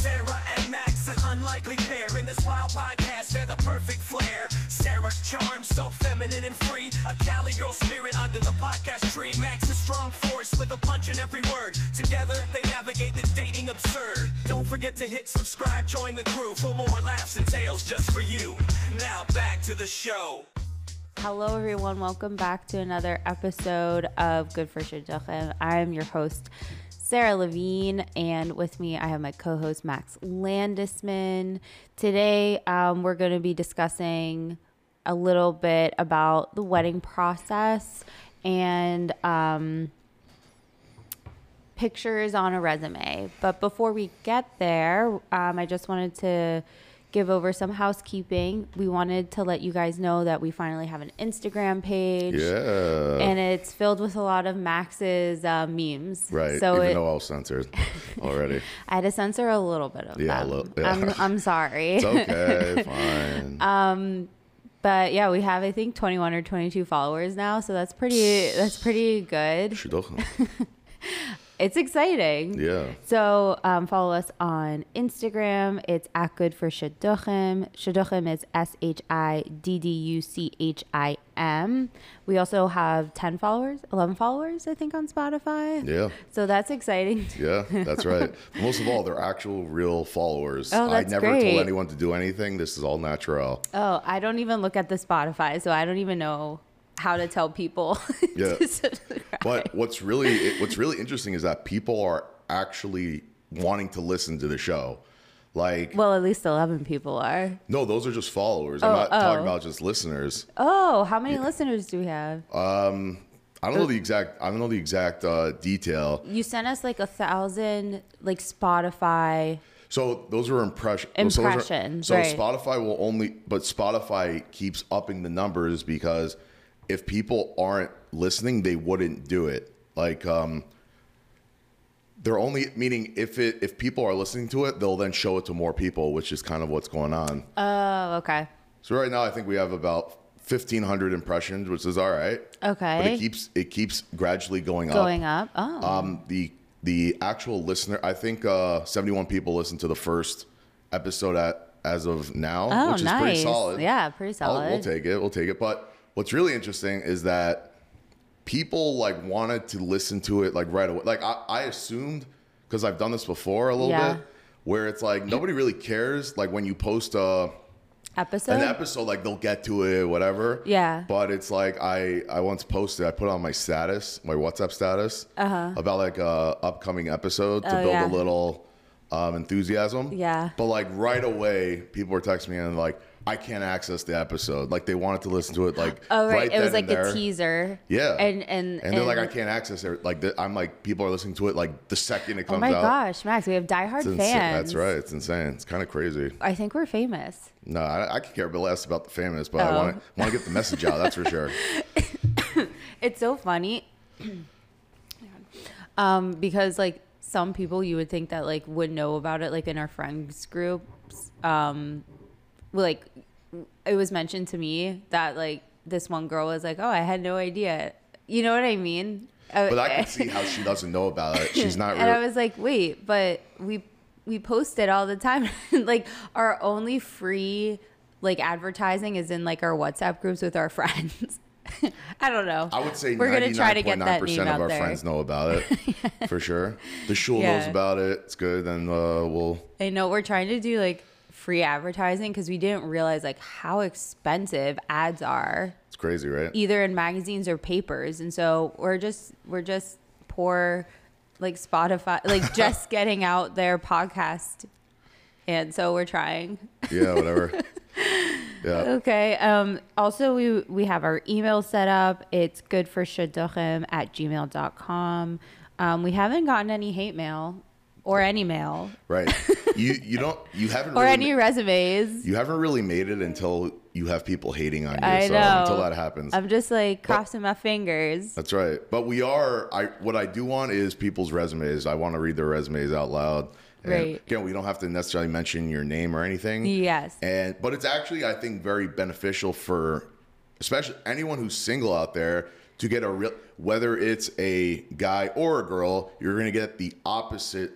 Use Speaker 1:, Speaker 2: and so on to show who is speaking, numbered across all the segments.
Speaker 1: Sarah and Max, an unlikely pair in this wild podcast. They're the perfect flair. Sarah's charm, so feminine and free. A Cali girl spirit under the podcast tree. Max a strong force with a punch in every word. Together they navigate the dating absurd. Don't forget to hit subscribe, join the crew for more laughs and tales just for you. Now back to the show.
Speaker 2: Hello, everyone. Welcome back to another episode of Good for Shidduchim. I'm your host, Sarah Levine, and with me, I have my co host, Max Landisman. Today, um, we're going to be discussing a little bit about the wedding process and um, pictures on a resume. But before we get there, um, I just wanted to give over some housekeeping. We wanted to let you guys know that we finally have an Instagram page.
Speaker 3: Yeah.
Speaker 2: And it's filled with a lot of Max's uh, memes.
Speaker 3: right.
Speaker 2: So
Speaker 3: Even
Speaker 2: it,
Speaker 3: though I was censored already.
Speaker 2: I had to censor a little bit of
Speaker 3: Yeah,
Speaker 2: them.
Speaker 3: little- yeah.
Speaker 2: I'm, I'm sorry.
Speaker 3: It's okay. fine.
Speaker 2: Um, but yeah, we have I think 21 or 22 followers now, so that's pretty. That's pretty good. It's exciting.
Speaker 3: Yeah.
Speaker 2: So um, follow us on Instagram. It's at Good for Shidduchim. Shidduchim is S H I D D U C H I M. We also have 10 followers, 11 followers, I think, on Spotify.
Speaker 3: Yeah.
Speaker 2: So that's exciting.
Speaker 3: Yeah, that's right. Most of all, they're actual real followers.
Speaker 2: Oh, that's I
Speaker 3: never
Speaker 2: great.
Speaker 3: told anyone to do anything. This is all natural.
Speaker 2: Oh, I don't even look at the Spotify, so I don't even know how to tell people.
Speaker 3: Yeah. But what's really what's really interesting is that people are actually wanting to listen to the show. Like,
Speaker 2: well, at least 11 people are.
Speaker 3: no, those are just followers. I'm
Speaker 2: Oh,
Speaker 3: not talking
Speaker 2: oh.
Speaker 3: about just listeners.
Speaker 2: Oh, how many listeners do we have?
Speaker 3: Um I don't know the exact. I don't know the exact uh, detail.
Speaker 2: you sent us like a thousand, like Spotify.
Speaker 3: So those are impression,
Speaker 2: Impressions,
Speaker 3: So,
Speaker 2: right.
Speaker 3: Spotify will only, but Spotify keeps upping the numbers because if people aren't listening, they wouldn't do it. Like, um, they're only meaning if it if people are listening to it, they'll then show it to more people, which is kind of what's going on.
Speaker 2: Oh, okay.
Speaker 3: so right now, I think we have about fifteen hundred impressions, which is all right.
Speaker 2: Okay.
Speaker 3: But it keeps it keeps gradually going up.
Speaker 2: Going up. Oh.
Speaker 3: Um, the the actual listener, I think uh, 71 people listened to the first episode at as of now,
Speaker 2: oh,
Speaker 3: which is
Speaker 2: nice.
Speaker 3: pretty solid.
Speaker 2: Yeah, pretty
Speaker 3: I'll-
Speaker 2: solid.
Speaker 3: we'll take it. We'll take it. But what's really interesting is that people like wanted to listen to it like right away. Like I, I assumed because I've done this before a little
Speaker 2: Yeah.
Speaker 3: bit, where it's like nobody really cares. Like when you post a
Speaker 2: episode.
Speaker 3: an episode, like they'll get to it, whatever.
Speaker 2: Yeah.
Speaker 3: But it's like I I once posted, I put on my status, my WhatsApp status, about like a upcoming episode to
Speaker 2: Uh-huh. Oh,
Speaker 3: build
Speaker 2: yeah.
Speaker 3: a little um, enthusiasm.
Speaker 2: Yeah.
Speaker 3: But like right away, people were texting me and like I can't access the episode. Like they wanted to listen to it like
Speaker 2: Oh right, it was like a teaser.
Speaker 3: Yeah.
Speaker 2: and and
Speaker 3: And they're like, I can't access it. Like the, I'm like, people are listening to it like the second it comes. Out.
Speaker 2: Oh my
Speaker 3: out.
Speaker 2: gosh, Max, we have diehard fans.
Speaker 3: That's right. It's insane. It's kind of crazy.
Speaker 2: I think we're famous.
Speaker 3: No, I, I could care less about the famous, but I
Speaker 2: Oh.
Speaker 3: want to want to get the message out. That's for sure.
Speaker 2: It's so funny. um, because like some people you would think that like would know about it, like in our friends groups. Um, like it was mentioned to me that like this one girl was like, "Oh, I had no idea." You know what I mean?
Speaker 3: But I can see how she doesn't know about it. She's not
Speaker 2: and I was like, wait, but we we post it all the time. like our only free like advertising is in like our WhatsApp groups with our friends. I don't know.
Speaker 3: I would say
Speaker 2: we're gonna try to get that
Speaker 3: 99.9%
Speaker 2: name
Speaker 3: of our
Speaker 2: there.
Speaker 3: friends know about it for sure. The shul knows about it. It's good, and uh, we'll.
Speaker 2: I know we're trying to do like free advertising because we didn't realize like how expensive ads are.
Speaker 3: It's crazy, right?
Speaker 2: either in magazines or papers and so we're just we're just poor like spotify like just getting out their podcast and so we're trying.
Speaker 3: Yeah, whatever. yeah,
Speaker 2: okay um also we we have our email set up. It's good for shidduchim at gmail.com um we haven't gotten any hate mail or any mail
Speaker 3: right. You you don't you haven't
Speaker 2: or
Speaker 3: really
Speaker 2: any
Speaker 3: ma-
Speaker 2: resumes
Speaker 3: you haven't really made it until you have people hating on you.
Speaker 2: I
Speaker 3: so
Speaker 2: know.
Speaker 3: until that happens.
Speaker 2: I'm just like crossing my fingers.
Speaker 3: That's right. But we are. I what I do want is people's resumes. I want to read their resumes out loud. And
Speaker 2: Right.
Speaker 3: Again, we don't have to necessarily mention your name or anything.
Speaker 2: Yes.
Speaker 3: And but it's actually I think very beneficial for especially anyone who's single out there to get a real whether it's a guy or a girl, you're going to get the opposite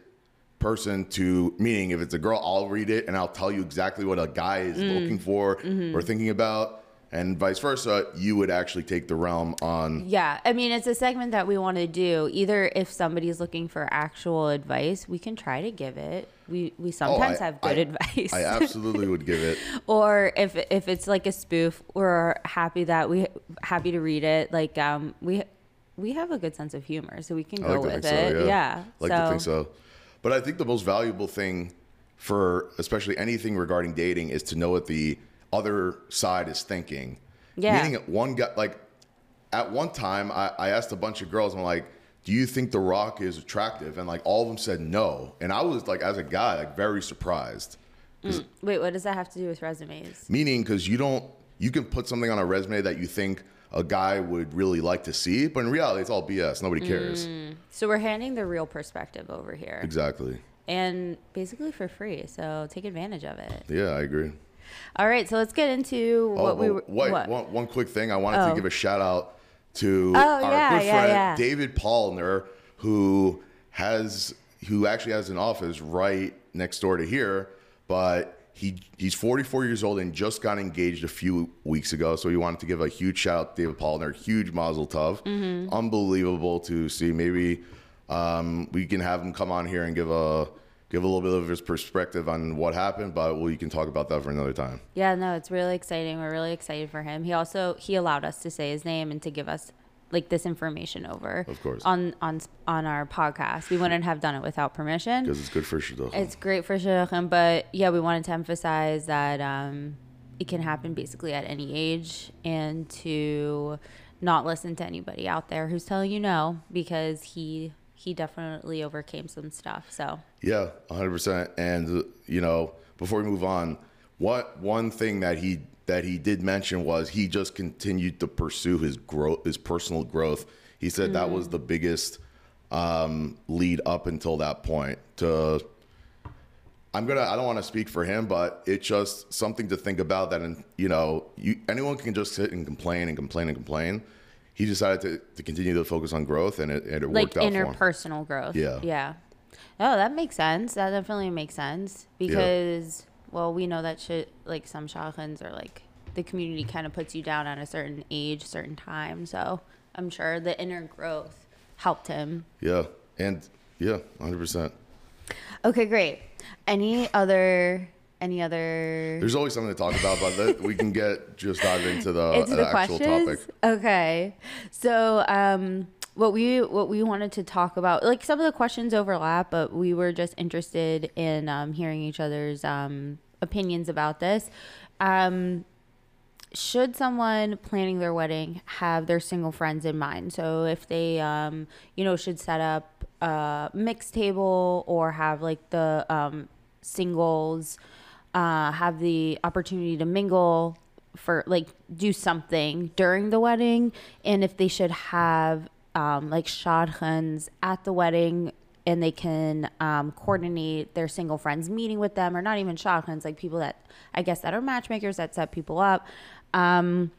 Speaker 3: person to meaning if it's a girl, I'll read it and I'll tell you exactly what a guy is looking for or thinking about, and vice versa. You would actually take the realm on.
Speaker 2: Yeah, I mean, it's a segment that we want to do. Either if somebody's looking for actual advice, we can try to give it. We we sometimes
Speaker 3: Oh, I-
Speaker 2: have good
Speaker 3: I-
Speaker 2: advice.
Speaker 3: I absolutely would give it.
Speaker 2: or if if it's like a spoof, we're happy that we happy to read it. Like um we we have a good sense of humor, so we can go
Speaker 3: like
Speaker 2: with it.
Speaker 3: so. Yeah,
Speaker 2: yeah.
Speaker 3: Like to think so. But I think the most valuable thing for especially anything regarding dating is to know what the other side is thinking.
Speaker 2: Yeah.
Speaker 3: Meaning, one guy like at one time, I, I asked a bunch of girls, I'm like, "Do you think The Rock is attractive?" And like all of them said no, and I was like, as a guy, like very surprised. Mm.
Speaker 2: Wait, what does that have to do with resumes?
Speaker 3: Meaning, because you don't, you can put something on a resume that you think a guy would really like to see, but in reality, it's all BS. Nobody cares. Mm.
Speaker 2: So we're handing the real perspective over here,
Speaker 3: Exactly.
Speaker 2: and basically for free. So take advantage of it.
Speaker 3: Yeah, I agree.
Speaker 2: All right, so let's get into
Speaker 3: Oh,
Speaker 2: what we
Speaker 3: oh,
Speaker 2: were.
Speaker 3: wait,
Speaker 2: what?
Speaker 3: One, one quick thing. I wanted
Speaker 2: Oh.
Speaker 3: to give a shout out to
Speaker 2: Oh,
Speaker 3: our
Speaker 2: yeah,
Speaker 3: good friend
Speaker 2: yeah.
Speaker 3: David Paulner, who has who actually has an office right next door to here, but he he's 44 years old and just got engaged a few weeks ago. So we wanted to give a huge shout out to David Paulner, huge Mazel Tov,
Speaker 2: Mm-hmm.
Speaker 3: unbelievable to see. Maybe um, we can have him come on here and give a give a little bit of his perspective on what happened, but we can talk about that for another time.
Speaker 2: Yeah, no, it's really exciting. We're really excited for him. He also he allowed us to say his name and to give us like this information over.
Speaker 3: Of course.
Speaker 2: On on on our podcast. We wouldn't have done it without permission.
Speaker 3: Because it's good for Shidduchim.
Speaker 2: It's great for shidduchim, but yeah, we wanted to emphasize that um, it can happen basically at any age, and to not listen to anybody out there who's telling you no, because he he definitely overcame some stuff. So
Speaker 3: Yeah, 100%. And you know, before we move on, what one thing that he that he did mention was he just continued to pursue his growth, his personal growth. He said that was the biggest um, lead up until that point. To I'm gonna I don't want to speak for him, but it's just something to think about. That in, you know, you anyone can just sit and complain and complain and complain. He decided to, to continue to focus on growth, and it, and it
Speaker 2: like
Speaker 3: worked out for him.
Speaker 2: interpersonal growth.
Speaker 3: Yeah.
Speaker 2: Yeah. Oh, that makes sense. That definitely makes sense because well, we know that shit like some shadchans are like the community kind of puts you down at a certain age, certain time. So I'm sure the inner growth helped him.
Speaker 3: Yeah, and yeah, 100. percent
Speaker 2: Okay, great. Any other any other
Speaker 3: There's always something to talk about, but that we can get just dive into the,
Speaker 2: into
Speaker 3: the
Speaker 2: the
Speaker 3: actual topic.
Speaker 2: Okay. So, um, what we what we wanted to talk about, like some of the questions overlap, but we were just interested in um, hearing each other's um, opinions about this. Um, should someone planning their wedding have their single friends in mind? So if they, um, you know, should set up a mixed table or have like the um, singles uh, have the opportunity to mingle for like do something during the wedding, and if they should have um, like shadchans at the wedding and they can um, coordinate their single friends meeting with them or not even shadchans like people that i guess that are matchmakers that set people up. Um,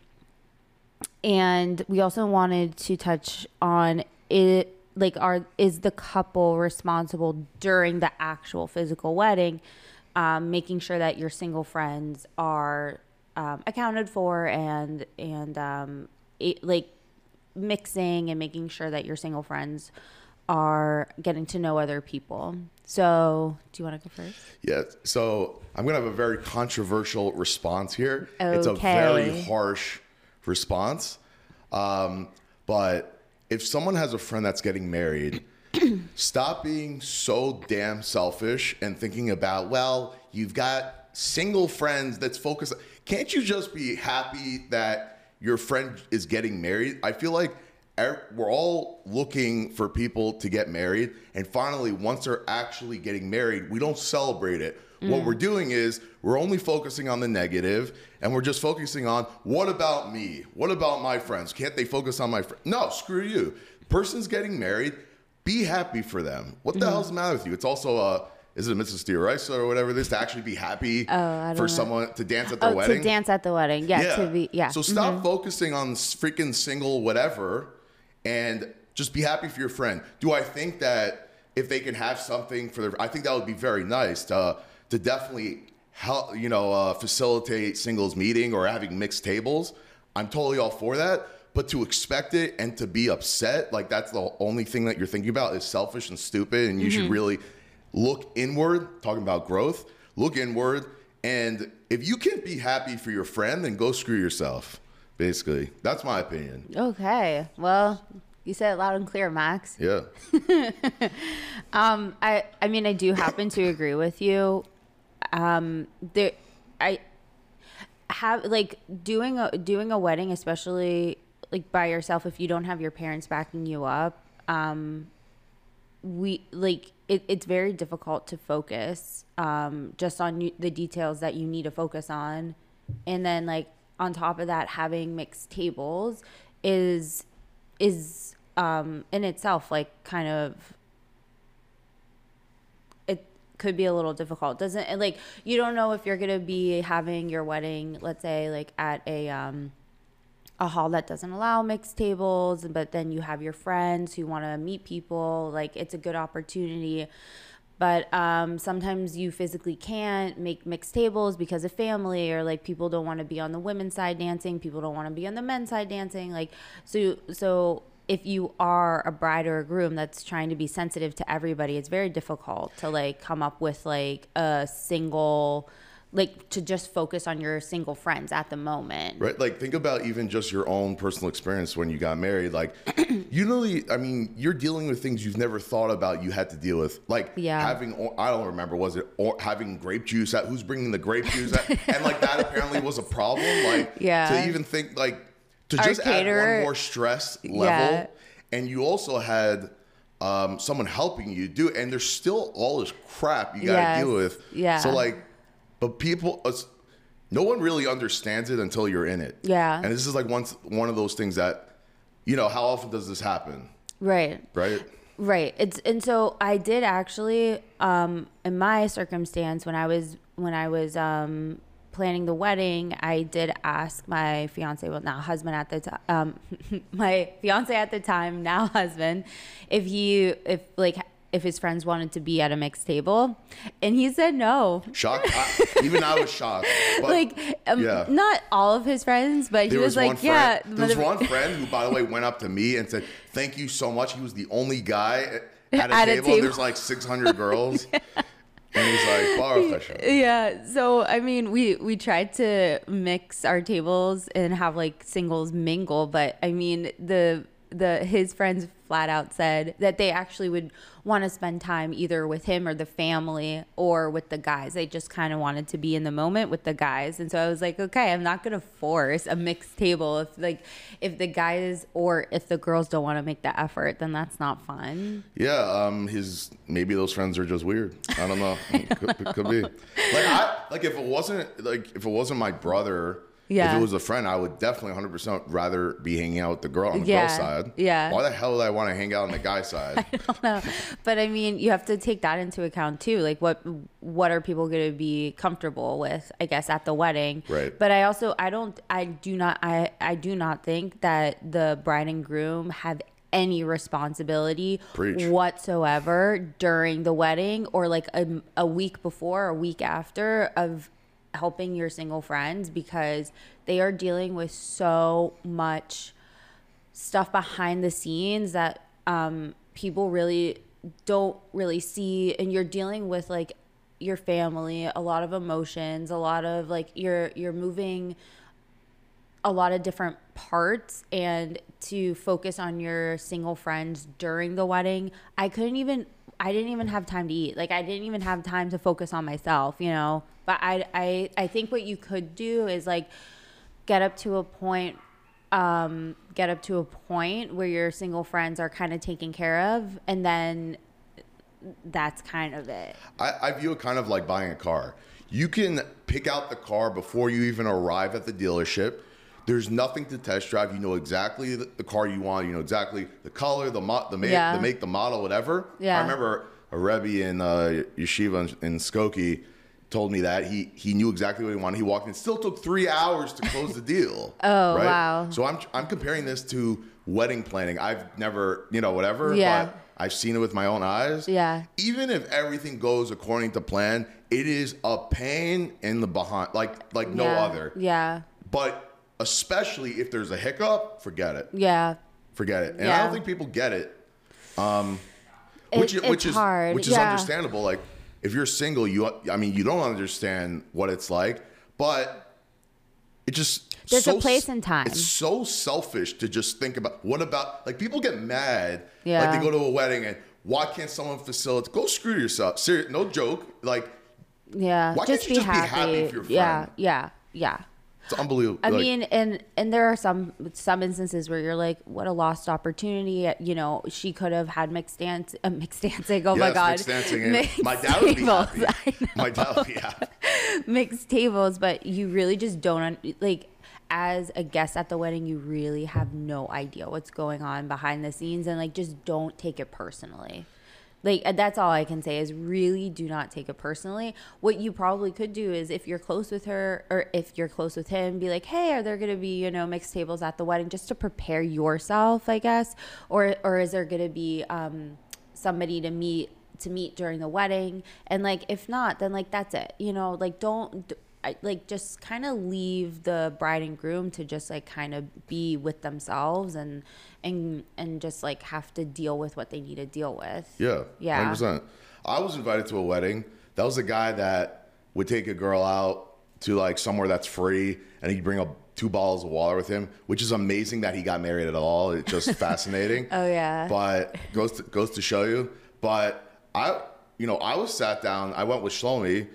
Speaker 2: and we also wanted to touch on it like are is the couple responsible during the actual physical wedding um, making sure that your single friends are um, accounted for and and um, it, like mixing and making sure that your single friends are getting to know other people so do you want to go first
Speaker 3: Yeah, so I'm gonna have a very controversial response here. Okay. It's a very harsh response, um, but if someone has a friend that's getting married, stop being so damn selfish and thinking about well, you've got single friends that's focused. Can't you just be happy that your friend is getting married? I feel like er- we're all looking for people to get married, and finally, once they're actually getting married, we don't celebrate it. What we're doing is we're only focusing on the negative, and we're just focusing on what about me? What about my friends? Can't they focus on my friends? No, screw you. Person's getting married. Be happy for them. What the hell's the matter with you? It's also a is it Mrs. Stierreisa or whatever this to actually be happy
Speaker 2: don't
Speaker 3: for
Speaker 2: know.
Speaker 3: someone to dance at their
Speaker 2: oh
Speaker 3: wedding?
Speaker 2: to dance at the wedding yeah, to be yeah
Speaker 3: So stop focusing on freaking single whatever and just be happy for your friend. Do I think that if they can have something for their, I think that would be very nice to to definitely help, you know, uh, facilitate singles meeting or having mixed tables. I'm totally all for that. But to expect it and to be upset, like that's the only thing that you're thinking about is selfish and stupid, and you should really look inward. Talking about growth, look inward, and if you can't be happy for your friend, then go screw yourself. Basically, that's my opinion.
Speaker 2: Okay. Well, you said it loud and clear, Max.
Speaker 3: Yeah.
Speaker 2: Um, I I mean I do happen to agree with you. Um, there, I have like doing a doing a wedding, especially like by yourself, if you don't have your parents backing you up. Um, we like it, it's very difficult to focus um, just on the details that you need to focus on, and then like on top of that, having mixed tables is is um, in itself like kind of it could be a little difficult. Doesn't it, like you don't know if you're gonna be having your wedding let's say like at a um a hall that doesn't allow mixed tables but then you have your friends who want to meet people like it's a good opportunity. But um, sometimes you physically can't make mixed tables because of family or like people don't want to be on the women's side dancing people don't want to be on the men's side dancing like so so if you are a bride or a groom that's trying to be sensitive to everybody it's very difficult to like come up with like a single like to just focus on your single friends at the moment
Speaker 3: Right? Like, think about even just your own personal experience when you got married. Like, you really, I mean, you're dealing with things you've never thought about you had to deal with. Like,
Speaker 2: Yeah.
Speaker 3: having, I don't remember, was it or having grape juice at, who's bringing the grape juice at? and like, that apparently was a problem. Like,
Speaker 2: Yeah.
Speaker 3: to even think, like, to just add
Speaker 2: caterer-
Speaker 3: one more stress level.
Speaker 2: Yeah.
Speaker 3: And you also had, um, someone helping you do, and there's still all this crap you got to
Speaker 2: Yes.
Speaker 3: deal with.
Speaker 2: Yeah.
Speaker 3: So like, but people, no one really understands it until you're in it.
Speaker 2: Yeah.
Speaker 3: And this is like once one of those things that, you know, how often does this happen,
Speaker 2: right
Speaker 3: right?
Speaker 2: Right. It's and so I did actually um in my circumstance when I was when I was um planning the wedding, I did ask my fiance, well now husband at the time, um my fiance at the time, now husband, if he if like if his friends wanted to be at a mixed table, and he said no.
Speaker 3: Shocked. I, even I was shocked. But
Speaker 2: like um,
Speaker 3: yeah.
Speaker 2: not all of his friends, but he was,
Speaker 3: was,
Speaker 2: like, yeah.
Speaker 3: friend. There was one friend who, by the way, went up to me and said, "Thank you so much." He was the only guy at a,
Speaker 2: At
Speaker 3: table.
Speaker 2: table.
Speaker 3: There's like 600 girls, and he's like.
Speaker 2: Yeah. So I mean, we we tried to mix our tables and have like singles mingle, but I mean the the his friends flat out said that they actually would want to spend time either with him or the family or with the guys. They just kind of wanted to be in the moment with the guys. And so I was like, okay, I'm not going to force a mixed table if like if the guys or if the girls don't want to make the effort, then that's not fun.
Speaker 3: Yeah, um, his maybe those friends are just weird. I don't know. could, could be. Like I like if it wasn't like if it wasn't my brother. If it was a friend, I would definitely 100 percent rather be hanging out with the girl on the
Speaker 2: Yeah,
Speaker 3: girl side.
Speaker 2: yeah.
Speaker 3: Why the hell would I want to hang out on the guy side?
Speaker 2: I don't know. But I mean, you have to take that into account too. Like what what are people going to be comfortable with, I guess at the wedding.
Speaker 3: Right.
Speaker 2: But I also I don't I do not I I do not think that the bride and groom have any responsibility
Speaker 3: Preach.
Speaker 2: whatsoever during the wedding or like a, a week before a week after of helping your single friends because they are dealing with so much stuff behind the scenes that um, people really don't really see. And you're dealing with like your family a lot of emotions a lot of like you're you're moving a lot of different parts. And to focus on your single friends during the wedding i couldn't even i didn't even have time to eat like i didn't even have time to focus on myself you know but i i, I think what you could do is like get up to a point um get up to a point where your single friends are kind of taken care of and then that's kind of it
Speaker 3: I, I view it kind of like buying a car. You can pick out the car before you even arrive at the dealership. There's nothing to test drive. You know exactly the, car you want. You know exactly the color, the mo- the make,
Speaker 2: Yeah.
Speaker 3: the make, the model, whatever.
Speaker 2: Yeah.
Speaker 3: I remember a rebbe in uh, yeshiva in, in Skokie told me that he he knew exactly what he wanted. He walked in. It still took three hours to close the deal.
Speaker 2: Oh,
Speaker 3: right?
Speaker 2: wow.
Speaker 3: So I'm I'm comparing this to wedding planning. I've never you know whatever.
Speaker 2: Yeah.
Speaker 3: But I've seen it with my own eyes.
Speaker 2: Yeah.
Speaker 3: Even if everything goes according to plan, it is a pain in the behind, like like no
Speaker 2: Yeah.
Speaker 3: other.
Speaker 2: Yeah.
Speaker 3: But especially if there's a hiccup, forget it.
Speaker 2: Yeah.
Speaker 3: Forget it. And I don't think people get it. Um,
Speaker 2: It-
Speaker 3: which
Speaker 2: it's
Speaker 3: which is
Speaker 2: hard.
Speaker 3: which is
Speaker 2: Yeah.
Speaker 3: understandable. Like if you're single, you I mean you don't understand what it's like, but it just
Speaker 2: There's a place and time.
Speaker 3: It's so selfish to just think about what about like people get mad.
Speaker 2: Yeah.
Speaker 3: Like they go to a wedding and why can't someone facilitate? Go screw yourself. Serious, no joke. Like
Speaker 2: Yeah.
Speaker 3: Why
Speaker 2: just
Speaker 3: can't you
Speaker 2: be
Speaker 3: just be
Speaker 2: happy.
Speaker 3: happy for your
Speaker 2: Yeah. Yeah. Yeah.
Speaker 3: It's unbelievable.
Speaker 2: I
Speaker 3: Like,
Speaker 2: mean, and and there are some some instances where you're like, what a lost opportunity. You know, she could have had mixed dance, uh, mixed dancing. Oh my
Speaker 3: yes,
Speaker 2: god,
Speaker 3: mixed dancing.
Speaker 2: Mixed
Speaker 3: my dad would be
Speaker 2: tables.
Speaker 3: happy. My dad would be happy.
Speaker 2: mixed tables, but you really just don't un- like. As a guest at the wedding, you really have no idea what's going on behind the scenes, and like just don't take it personally. Like uh, that's all I can say is really do not take it personally. What you probably could do is if you're close with her or if you're close with him, be like, "Hey, are there going to be, you know, mixed tables at the wedding just to prepare yourself, I guess?" Or or is there going to be um somebody to meet to meet during the wedding? And like if not, then like that's it. You know, like don't I, like just kind of leave the bride and groom to just like kind of be with themselves and and and just like have to deal with what they need to deal with.
Speaker 3: Yeah.
Speaker 2: Yeah.
Speaker 3: 100%. I was invited to a wedding. That was a guy that would take a girl out to like somewhere that's free and he'd bring up two bottles of water with him, which is amazing that he got married at all. It's just fascinating.
Speaker 2: Oh, yeah.
Speaker 3: But goes to, goes to show you. But I, you know, I was sat down. I went with Shlomi.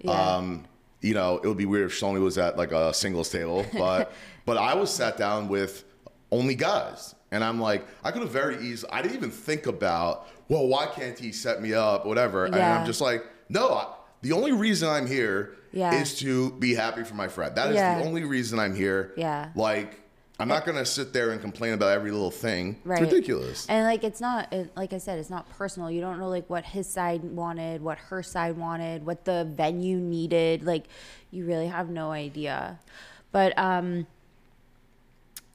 Speaker 2: Yeah.
Speaker 3: Um, you know, it would be weird if Shlomi was at like a singles table, but but I was sat down with only guys, and I'm like, I could have very easily. I didn't even think about, well, why can't he set me up, whatever. And I'm just like, no. I, the only reason I'm here
Speaker 2: Yeah.
Speaker 3: is to be happy for my friend. That is
Speaker 2: Yeah.
Speaker 3: the only reason I'm here.
Speaker 2: Yeah.
Speaker 3: Like, I'm not gonna sit there and complain about every little thing.
Speaker 2: Right.
Speaker 3: It's ridiculous.
Speaker 2: And like it's not it, like I said, it's not personal. You don't know like what his side wanted, what her side wanted, what the venue needed. Like you really have no idea. But um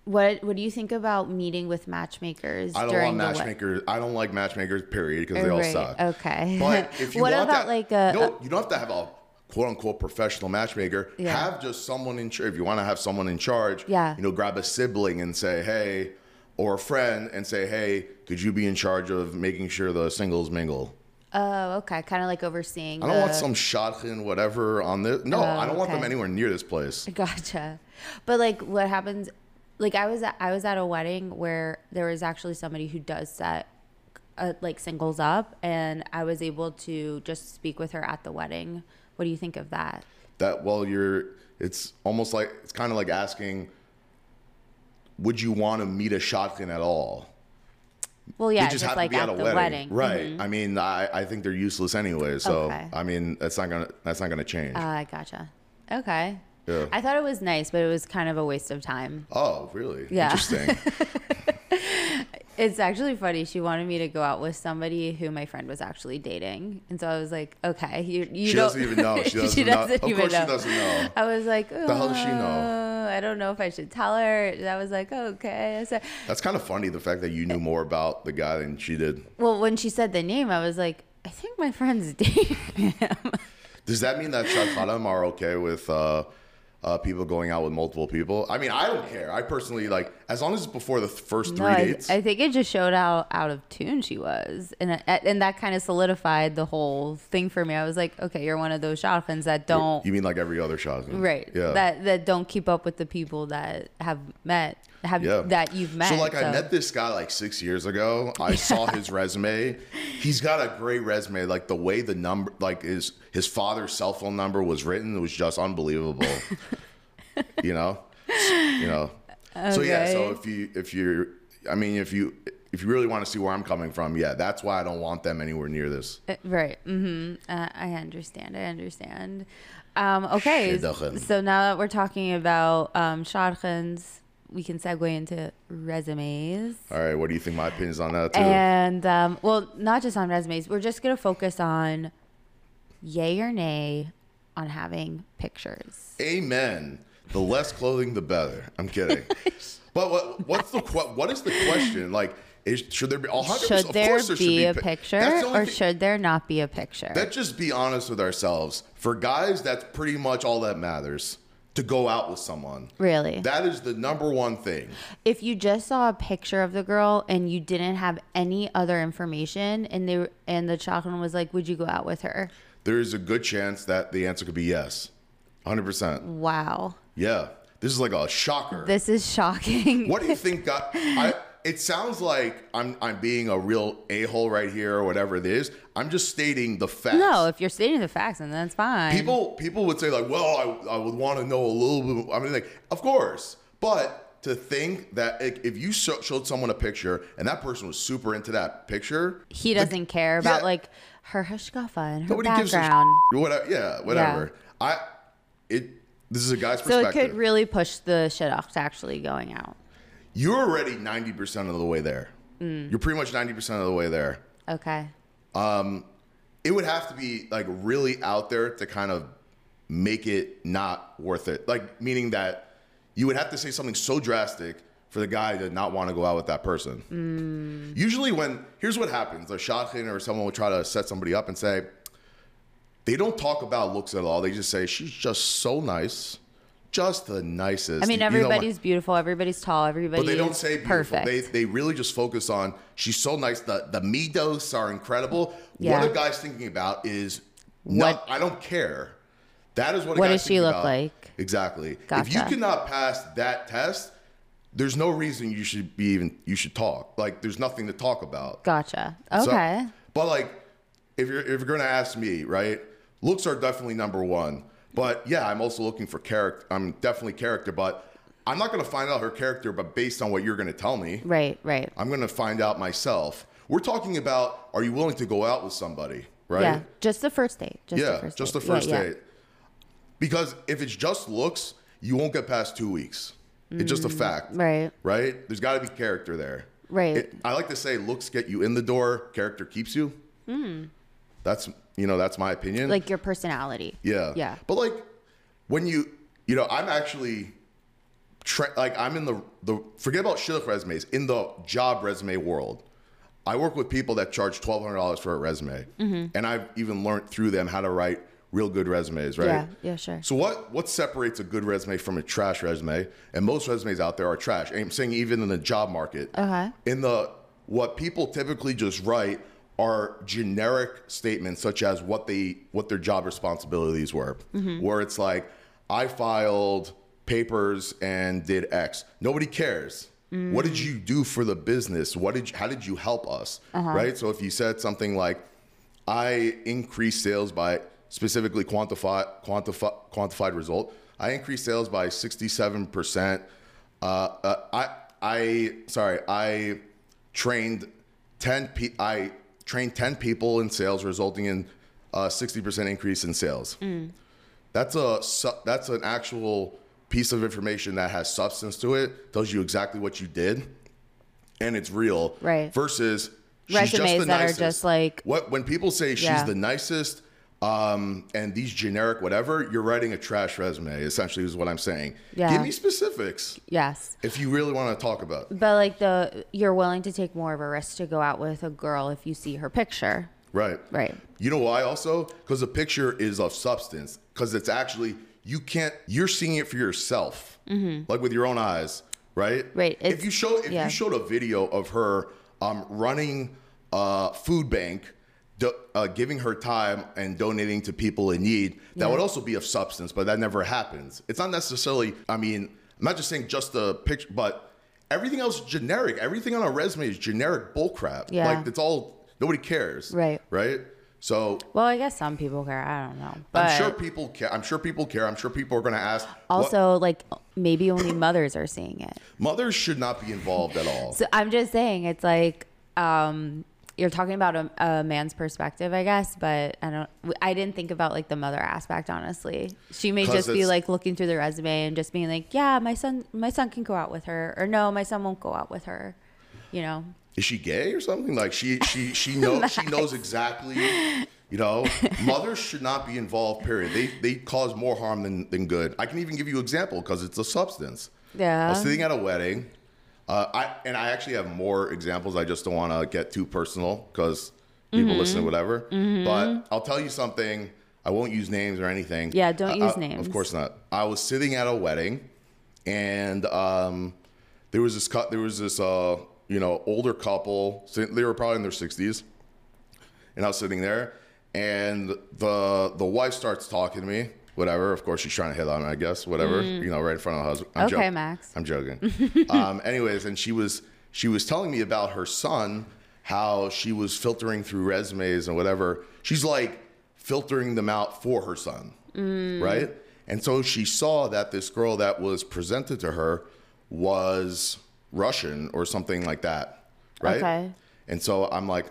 Speaker 2: what what do you think about meeting with matchmakers
Speaker 3: I don't want matchmakers. I don't like matchmakers. Period, because they all suck.
Speaker 2: okay.
Speaker 3: But if you
Speaker 2: What
Speaker 3: want
Speaker 2: about,
Speaker 3: that,
Speaker 2: like, a-
Speaker 3: no, you don't have to have a quote unquote professional matchmaker.
Speaker 2: Yeah.
Speaker 3: Have just someone in charge. If you want to have someone in charge,
Speaker 2: Yeah.
Speaker 3: you know, grab a sibling and say, hey, or a friend and say, hey, could you be in charge of making sure the singles mingle?
Speaker 2: Oh, okay. Kind of like overseeing
Speaker 3: I don't want some shadchan whatever on this. No,
Speaker 2: Oh,
Speaker 3: I don't want them anywhere near this place.
Speaker 2: Gotcha. But like what happens like I was at, I was at a wedding where there was actually somebody who does set uh, like singles up and I was able to just speak with her at the wedding. What do you think of that?
Speaker 3: That well, you're. It's almost like it's kind of like asking, would you want to meet a shadchan at all?
Speaker 2: Well, yeah,
Speaker 3: they
Speaker 2: just,
Speaker 3: just, have
Speaker 2: like
Speaker 3: to be
Speaker 2: at,
Speaker 3: at a
Speaker 2: the
Speaker 3: wedding,
Speaker 2: wedding.
Speaker 3: right?
Speaker 2: Mhm.
Speaker 3: I mean, I, I think they're useless anyway. So
Speaker 2: Okay.
Speaker 3: I mean, that's not gonna that's not gonna change.
Speaker 2: Uh, I gotcha. Okay.
Speaker 3: Yeah.
Speaker 2: I thought it was nice, but it was kind of a waste of time.
Speaker 3: oh, really?
Speaker 2: Yeah.
Speaker 3: Interesting.
Speaker 2: It's actually funny. She wanted me to go out with somebody who my friend was actually dating, and so I was like, "Okay, you you
Speaker 3: She
Speaker 2: don't."
Speaker 3: doesn't even know. She doesn't know. Of
Speaker 2: even
Speaker 3: course she doesn't know.
Speaker 2: I was like,
Speaker 3: The hell does she know?
Speaker 2: "Uh, I don't know if I should tell her. And I was like, okay. Said,
Speaker 3: that's kind of funny. The fact that you knew more about the guy than she did.
Speaker 2: well, when she said the name, I was like, I think my friend's dating him.
Speaker 3: Does that mean that Shadchanim are okay with uh, uh, people going out with multiple people? I mean, I don't care. I personally like as long as it's before the first three
Speaker 2: No, I,
Speaker 3: dates.
Speaker 2: I think it just showed how out of tune she was, and and that kind of solidified the whole thing for me. I was like, okay, you're one of those shadchans that don't
Speaker 3: you mean like every other shadchan?
Speaker 2: right
Speaker 3: Yeah.
Speaker 2: that that don't keep up with the people that have met have
Speaker 3: Yeah.
Speaker 2: that you've met.
Speaker 3: So like I met this guy like six years ago. I saw his resume. He's got a great resume. Like the way the number, like his his father's cell phone number was written, it was just unbelievable. you know, you know. Okay. So yeah. So if you if you're, I mean, if you if you really want to see where I'm coming from, yeah, that's why I don't want them anywhere near this.
Speaker 2: Uh, Right. Mm-hmm. Uh, I understand. I understand. Um, okay. So now that we're talking about um, shadchans, we can segue into resumes.
Speaker 3: All right. What do you think my opinion is on that too?
Speaker 2: And um, well, not just on resumes. We're just gonna focus on yay or nay on having pictures.
Speaker 3: Amen. The less clothing, the better. I'm kidding. but what what's the what is the question? Like, Is, should there be? 100%,
Speaker 2: Should
Speaker 3: of
Speaker 2: there
Speaker 3: there should
Speaker 2: be a
Speaker 3: pi-
Speaker 2: picture
Speaker 3: That's the only
Speaker 2: or
Speaker 3: thing-
Speaker 2: should there not be a picture?
Speaker 3: Let's just be honest with ourselves. For guys, that's pretty much all that matters. To go out with someone.
Speaker 2: really?
Speaker 3: That is the number one thing.
Speaker 2: if you just saw a picture of the girl and you didn't have any other information and they and the chaplain was like, "Would you go out with her?"
Speaker 3: There is a good chance that the answer could be yes. 100%.
Speaker 2: Wow.
Speaker 3: Yeah. This is like a shocker.
Speaker 2: This is shocking.
Speaker 3: What do you think got I it sounds like I'm I'm being a real a-hole right here or whatever it is. I'm just stating the facts.
Speaker 2: No, if you're stating the facts, then that's fine.
Speaker 3: people people would say like, "Well, I I would want to know a little bit." I mean like, of course. But to think that if you sho- showed someone a picture and that person was super into that picture,
Speaker 2: he doesn't care about
Speaker 3: yeah.
Speaker 2: like her hashkafa and her
Speaker 3: nobody gives a
Speaker 2: background.
Speaker 3: sh- whatever. Yeah, whatever. I it this is a guy's
Speaker 2: so it could really push the shit off to actually going out.
Speaker 3: You're already 90% of the way there.
Speaker 2: Mm.
Speaker 3: You're pretty much 90% of the way there.
Speaker 2: Okay.
Speaker 3: Um, it would have to be like really out there to kind of make it not worth it. Like meaning that you would have to say something so drastic for the guy to not want to go out with that person. Usually when here's what happens, a shadchan or someone will try to set somebody up and say they don't talk about looks at all. They just say she's just so nice. Just the nicest.
Speaker 2: I mean,
Speaker 3: You know
Speaker 2: everybody's beautiful. Everybody's tall. Everybody.
Speaker 3: but they don't say beautiful.
Speaker 2: perfect.
Speaker 3: They they really just focus on she's so nice. The the me midos are incredible.
Speaker 2: Yeah.
Speaker 3: What a guy's thinking about is
Speaker 2: What-
Speaker 3: I don't care. That is what. A
Speaker 2: What does she look
Speaker 3: about.
Speaker 2: like?
Speaker 3: Exactly. Gotcha. If you cannot pass that test, there's no reason you should be even you should talk. Like there's nothing to talk about.
Speaker 2: Gotcha.
Speaker 3: So-
Speaker 2: Okay.
Speaker 3: but like, if you're if you're gonna ask me, right? Looks are definitely number one. But yeah, I'm also looking for character. I'm definitely character, but I'm not gonna find out her character, but based on what you're gonna tell me.
Speaker 2: right. Right.
Speaker 3: I'm going to find out myself. We're talking about are you willing to go out with somebody, right?
Speaker 2: Yeah. Just the first date. Just
Speaker 3: yeah,
Speaker 2: the first
Speaker 3: just
Speaker 2: date.
Speaker 3: the first
Speaker 2: Yeah, yeah.
Speaker 3: date. Because if it's just looks, you won't get past two weeks. It's just a fact.
Speaker 2: Mm, right.
Speaker 3: Right? There's got to be character there.
Speaker 2: Right.
Speaker 3: It- I like to say looks get you in the door, character keeps you. Hmm. That's, you know, that's my opinion.
Speaker 2: Like your personality.
Speaker 3: Yeah.
Speaker 2: Yeah.
Speaker 3: But like when you, you know, I'm actually, tra- like I'm in the the forget about shidduch resumes in the job resume world. I work with people that charge twelve hundred dollars for a resume,
Speaker 2: Mm-hmm.
Speaker 3: and I've even learned through them how to write real good resumes. Right?
Speaker 2: Yeah, yeah, sure.
Speaker 3: So what what separates a good resume from a trash resume? And most resumes out there are trash. I'm saying even in the job market.
Speaker 2: Okay.
Speaker 3: In the what people typically just write are generic statements such as what they what their job responsibilities were. Where it's like I filed papers and did X. Nobody cares. What did you do for the business? What did you, how did you help us? Right? So if you said something like I increased sales by specifically quantify, quantify, quantified result. I increased sales by 67%. Uh, uh, I, I, sorry, I trained 10, pe- I trained 10 people in sales, resulting in a 60% increase in sales. Mm. That's a, that's an actual piece of information that has substance to it, tells you exactly what you did, and it's real.
Speaker 2: Right.
Speaker 3: Versus she's just
Speaker 2: Resumes
Speaker 3: the
Speaker 2: that are just like-
Speaker 3: what when people say she's
Speaker 2: Yeah.
Speaker 3: the nicest um, and these generic whatever, you're writing a trash resume. Essentially, is what I'm saying.
Speaker 2: Yeah.
Speaker 3: Give me specifics
Speaker 2: Yes.
Speaker 3: if you really want to talk about. it.
Speaker 2: But like the you're willing to take more of a risk to go out with a girl if you see her picture.
Speaker 3: Right.
Speaker 2: Right.
Speaker 3: You know why also? Because the picture is of substance. Because it's actually you can't. You're seeing it for yourself, like with your own eyes, right?
Speaker 2: Mm-hmm. Right,
Speaker 3: If you show if
Speaker 2: yeah.
Speaker 3: you showed a video of her um, running a food bank, do, uh, giving her time and donating to people in need, that
Speaker 2: Yeah.
Speaker 3: would also be of substance. But that never happens. It's not necessarily. I mean, I'm not just saying just the picture, but everything else is generic. Everything on a resume is generic bullcrap.
Speaker 2: Yeah.
Speaker 3: Like it's all nobody cares.
Speaker 2: Right.
Speaker 3: Right. So
Speaker 2: Well, I guess some people care. I don't know. But
Speaker 3: I'm sure people care. I'm sure people care. I'm sure people are going to ask. what-
Speaker 2: also like maybe only mothers are seeing it.
Speaker 3: mothers should not be involved at all.
Speaker 2: So I'm just saying it's like um you're talking about a, a man's perspective, I guess, but I don't. I didn't think about like the mother aspect. Honestly, she may just be like looking through the resume and just being like, "Yeah, my son, my son can go out with her," or "No, my son won't go out with her." You know,
Speaker 3: Is she gay or something? Like she she she knows she knows exactly. You know, mothers should not be involved. Period. They they cause more harm than than good. I can even give you an example because it's a substance.
Speaker 2: Yeah.
Speaker 3: I was sitting at a wedding. Uh, I and I actually have more examples. I just don't want to get too personal because people
Speaker 2: Mm-hmm.
Speaker 3: listen, whatever. But I'll tell you something. I won't use names or anything.
Speaker 2: Yeah, don't
Speaker 3: I-
Speaker 2: use
Speaker 3: I-
Speaker 2: names.
Speaker 3: Of course not. I was sitting at a wedding, and um, there was this cut. There was this uh, you know older couple. They were probably in their sixties, and I was sitting there, and the the wife starts talking to me. Whatever. Of course, she's trying to hit on me. I guess. Whatever. You know, right in front of the husband. I'm
Speaker 2: Mm. Okay,
Speaker 3: joking.
Speaker 2: Max.
Speaker 3: I'm joking. um, anyways, and she was she was telling me about her son, how she was filtering through resumes and whatever. She's like filtering them out for her son, right? And so she saw that this girl that was presented to her was Russian or something like that, right?
Speaker 2: Okay.
Speaker 3: And so I'm like,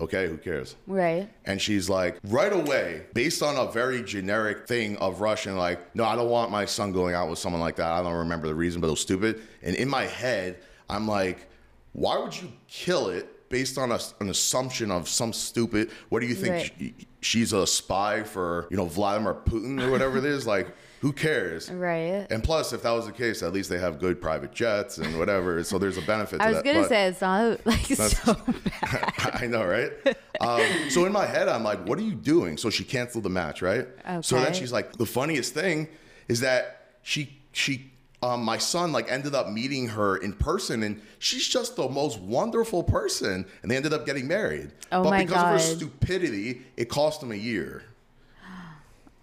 Speaker 3: okay, who cares?
Speaker 2: Right.
Speaker 3: And she's like, right away, based on a very generic thing of Russian, like, no, I don't want my son going out with someone like that. I don't remember the reason, but it was stupid. And in my head, I'm like, why would you kill it based on a, an assumption of some stupid, what do you think?
Speaker 2: Right.
Speaker 3: she- she's a spy for, you know, Vladimir Putin or whatever it is? Like, who cares?
Speaker 2: Right.
Speaker 3: And plus, if that was the case, at least they have good private jets and whatever. So there's a benefit to
Speaker 2: I was
Speaker 3: that.
Speaker 2: gonna
Speaker 3: But-
Speaker 2: say it's not like so bad.
Speaker 3: I know, right? Um, so in my head, I'm like, what are you doing? So she canceled the match, right? Okay. So then she's like, the funniest thing is that she she um, my son like ended up meeting her in person, and she's just the most wonderful person, and they ended up getting married.
Speaker 2: Oh
Speaker 3: but
Speaker 2: my
Speaker 3: because of her stupidity, it cost them a year.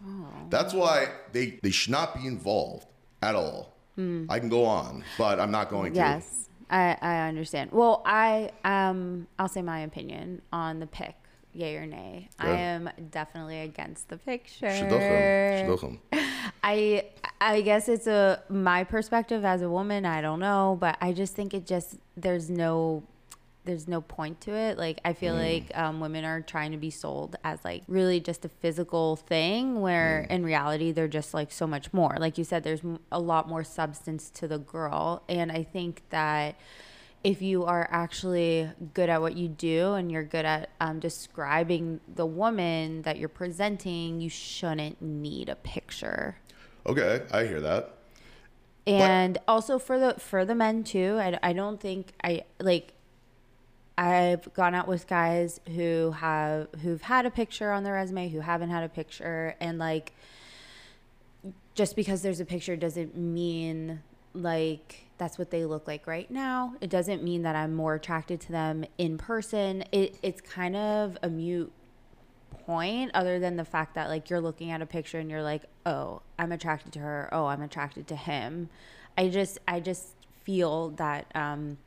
Speaker 2: Oh.
Speaker 3: That's why they they should not be involved at all. I can go on, but I'm not going to.
Speaker 2: Hmm. Yes, I, I understand. Well, I um I'll say my opinion on the pick, yay or nay. I am definitely against the picture.
Speaker 3: Shidduchim, shidduchim.
Speaker 2: I I guess it's a my perspective as a woman. I don't know, but I just think it just there's no there's no point to it. Like I feel like um, women are trying to be sold as like really just a physical thing, where in reality they're just like so much more. Like you said, there's a lot more substance to the girl, and I think that if you are actually good at what you do and you're good at um, describing the woman that you're presenting, you shouldn't need a picture
Speaker 3: Okay, I hear that.
Speaker 2: and also for the for the men too I, I don't think i like i've gone out with guys who have who've had a picture on their resume who haven't had a picture and like just because there's a picture doesn't mean like that's what they look like right now. It doesn't mean that i'm more attracted to them in person. It, it's kind of a mute point other than the fact that like you're looking at a picture and you're like oh i'm attracted to her. Oh i'm attracted to him. I just i just feel that um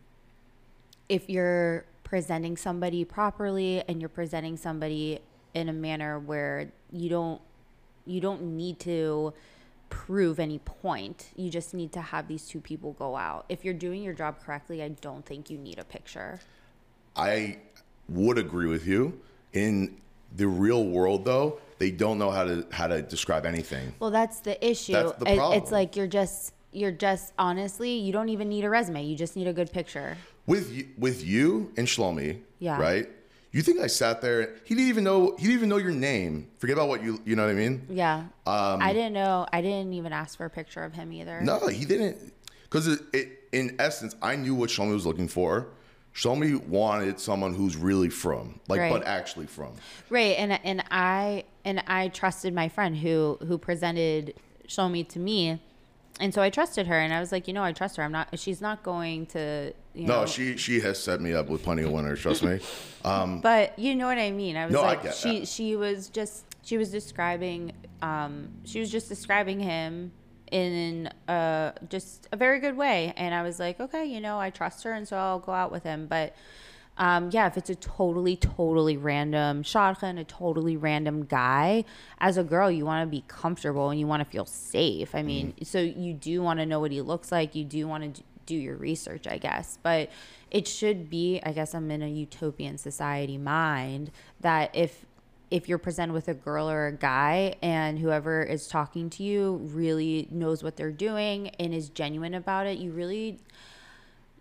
Speaker 2: if you're presenting somebody properly and you're presenting somebody in a manner where you don't you don't need to prove any point you just need to have these two people go out if you're doing your job correctly i don't think you need a picture
Speaker 3: I would agree with you. In the real world, though, they don't know how to how to describe anything.
Speaker 2: Well, that's the issue.
Speaker 3: That's the problem.
Speaker 2: It's like you're just you're just honestly, you don't even need a resume. You just need a good picture.
Speaker 3: With you, with you and Shlomi,
Speaker 2: Yeah.
Speaker 3: right? You think I sat there? He didn't even know. He didn't even know your name. Forget about what you. You know what I mean?
Speaker 2: Yeah. I didn't know. I didn't even ask for a picture of him either.
Speaker 3: Um, No, he didn't. Because it, it, in essence, I knew what Shlomi was looking for. Shlomi wanted someone who's really from, like,
Speaker 2: Right.
Speaker 3: but actually from.
Speaker 2: Right. And and I and I trusted my friend who who presented Shlomi to me. And so I trusted her and I was like, you know, I trust her. I'm not she's not going to you know
Speaker 3: No, she she has set me up with plenty of winners. Trust me.
Speaker 2: But you know what I mean. I was
Speaker 3: No, I
Speaker 2: like,
Speaker 3: get
Speaker 2: she
Speaker 3: that.
Speaker 2: she was just she was describing um she was just describing him in uh just a very good way, and I was like, okay, you know, I trust her, and so I'll go out with him. But um, yeah, if it's a totally totally random shadchan, a totally random guy, as a girl, you want to be comfortable and you want to feel safe. I mean,
Speaker 3: Mm-hmm.
Speaker 2: so you do want to know what he looks like. You do want to do your research, I guess. But it should be, I guess I'm in a utopian society mind that if if you're presented with a girl or a guy and whoever is talking to you really knows what they're doing and is genuine about it, you really